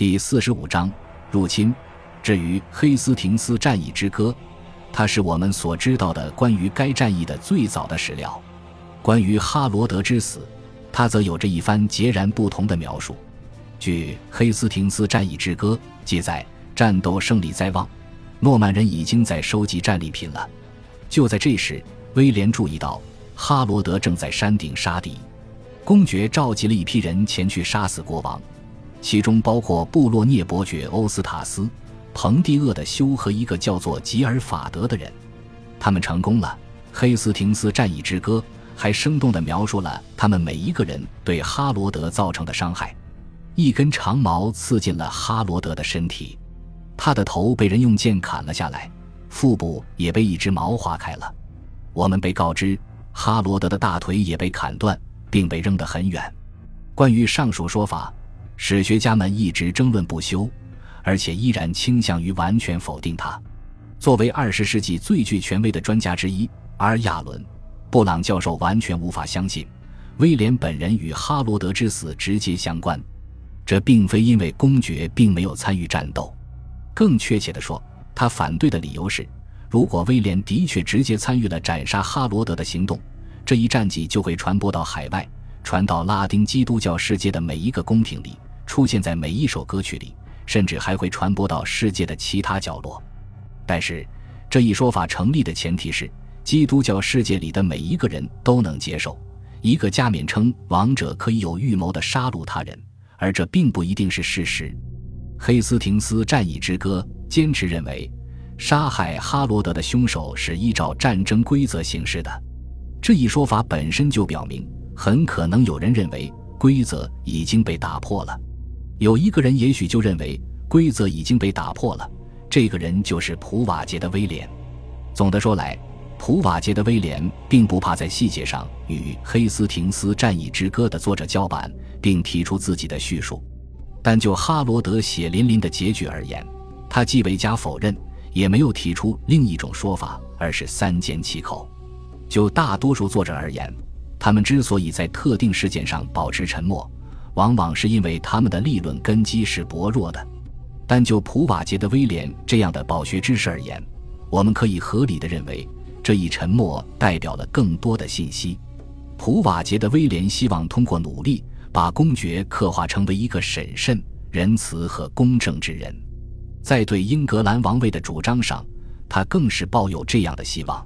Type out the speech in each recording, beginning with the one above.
第四十五章入侵。至于黑斯廷斯战役之歌，它是我们所知道的关于该战役的最早的史料。关于哈罗德之死，他则有着一番截然不同的描述。据《黑斯廷斯战役之歌》记载，战斗胜利在望，诺曼人已经在收集战利品了。就在这时，威廉注意到哈罗德正在山顶杀敌。公爵召集了一批人前去杀死国王，其中包括布洛涅伯爵欧斯塔斯、彭蒂厄的修和一个叫做吉尔法德的人。他们成功了。《黑斯廷斯战役之歌》还生动地描述了他们每一个人对哈罗德造成的伤害。一根长矛刺进了哈罗德的身体，他的头被人用剑砍了下来，腹部也被一只矛划开了。我们被告知，哈罗德的大腿也被砍断，并被扔得很远。关于上述说法，史学家们一直争论不休，而且依然倾向于完全否定它。作为二十世纪最具权威的专家之一，而亚伦·布朗教授完全无法相信威廉本人与哈罗德之死直接相关。这并非因为公爵并没有参与战斗，更确切地说，他反对的理由是，如果威廉的确直接参与了斩杀哈罗德的行动，这一战绩就会传播到海外，传到拉丁基督教世界的每一个宫廷里，出现在每一首歌曲里，甚至还会传播到世界的其他角落。但是，这一说法成立的前提是，基督教世界里的每一个人都能接受一个加冕称王者可以有预谋的杀戮他人。而这并不一定是事实。黑斯廷斯战役之歌坚持认为，杀害哈罗德的凶手是依照战争规则行事的。这一说法本身就表明，很可能有人认为规则已经被打破了。有一个人也许就认为规则已经被打破了，这个人就是普瓦捷的威廉。总的说来，普瓦捷的威廉并不怕在细节上与《黑斯廷斯战役之歌》的作者叫板。并提出自己的叙述，但就哈罗德血淋淋的结局而言，他既未加否认，也没有提出另一种说法，而是三缄其口。就大多数作者而言，他们之所以在特定事件上保持沉默，往往是因为他们的立论根基是薄弱的。但就普瓦捷的威廉这样的饱学知识而言，我们可以合理的认为，这一沉默代表了更多的信息。普瓦捷的威廉希望通过努力。把公爵刻画成为一个审慎、仁慈和公正之人，在对英格兰王位的主张上，他更是抱有这样的希望。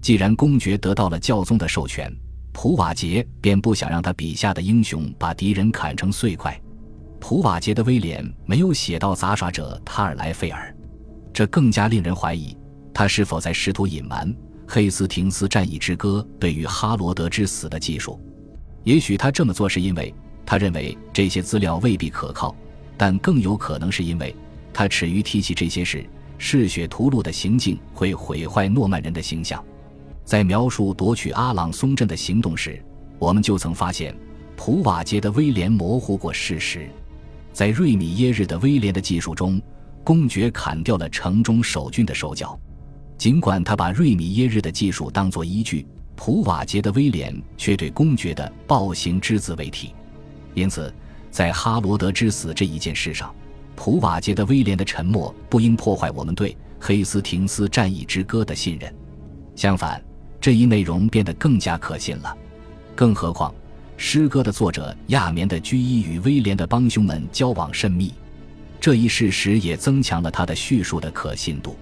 既然公爵得到了教宗的授权，普瓦捷便不想让他笔下的英雄把敌人砍成碎块。普瓦捷的威廉没有写到杂耍者塔尔莱费尔，这更加令人怀疑他是否在试图隐瞒《黑斯廷斯战役之歌》对于哈罗德之死的记述。也许他这么做是因为他认为这些资料未必可靠，但更有可能是因为他耻于提起这些事，嗜血屠戮的行径会毁坏诺曼人的形象。在描述夺取阿朗松镇的行动时，我们就曾发现普瓦捷的威廉模糊过事实。在瑞米耶日的威廉的记述中，公爵砍掉了城中守军的手脚，尽管他把瑞米耶日的记述当作依据。普瓦捷的威廉却对公爵的暴行之子为题，因此，在哈罗德之死这一件事上，普瓦捷的威廉的沉默不应破坏我们对黑斯廷斯战役之歌的信任。相反，这一内容变得更加可信了。更何况，诗歌的作者亚眠的居伊与威廉的帮凶们交往甚密，这一事实也增强了他的叙述的可信度。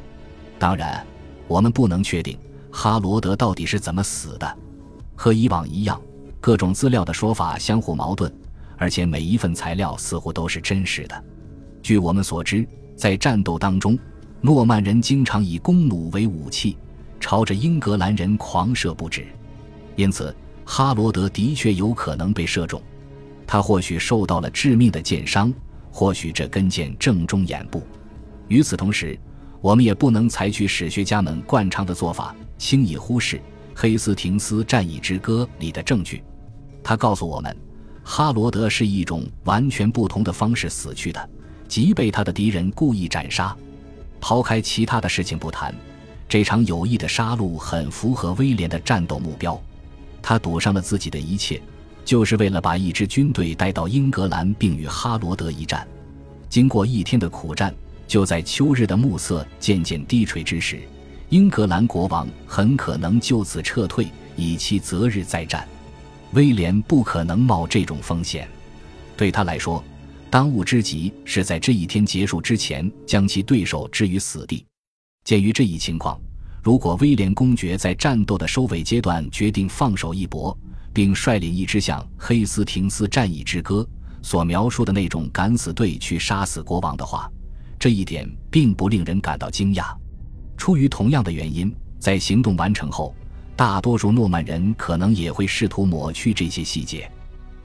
当然，我们不能确定。哈罗德到底是怎么死的？和以往一样，各种资料的说法相互矛盾，而且每一份材料似乎都是真实的。据我们所知，在战斗当中，诺曼人经常以弓弩为武器，朝着英格兰人狂射不止。因此，哈罗德的确有可能被射中。他或许受到了致命的箭伤，或许这根箭正中眼部。与此同时，我们也不能采取史学家们惯常的做法。轻易忽视《黑斯廷斯战役之歌》里的证据，他告诉我们，哈罗德是一种完全不同的方式死去的，即被他的敌人故意斩杀。抛开其他的事情不谈，这场有意的杀戮很符合威廉的战斗目标。他赌上了自己的一切，就是为了把一支军队带到英格兰，并与哈罗德一战。经过一天的苦战，就在秋日的暮色渐渐低垂之时，英格兰国王很可能就此撤退，以期择日再战。威廉不可能冒这种风险，对他来说，当务之急是在这一天结束之前将其对手置于死地。鉴于这一情况，如果威廉公爵在战斗的收尾阶段决定放手一搏，并率领一支像《黑斯廷斯战役之歌》所描述的那种敢死队去杀死国王的话，这一点并不令人感到惊讶。出于同样的原因，在行动完成后，大多数诺曼人可能也会试图抹去这些细节。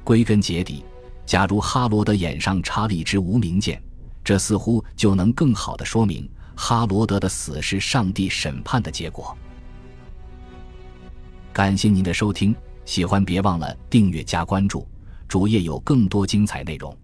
归根结底，假如哈罗德眼上插了一支无名剑，这似乎就能更好地说明哈罗德的死是上帝审判的结果。感谢您的收听。喜欢别忘了订阅加关注，主页有更多精彩内容。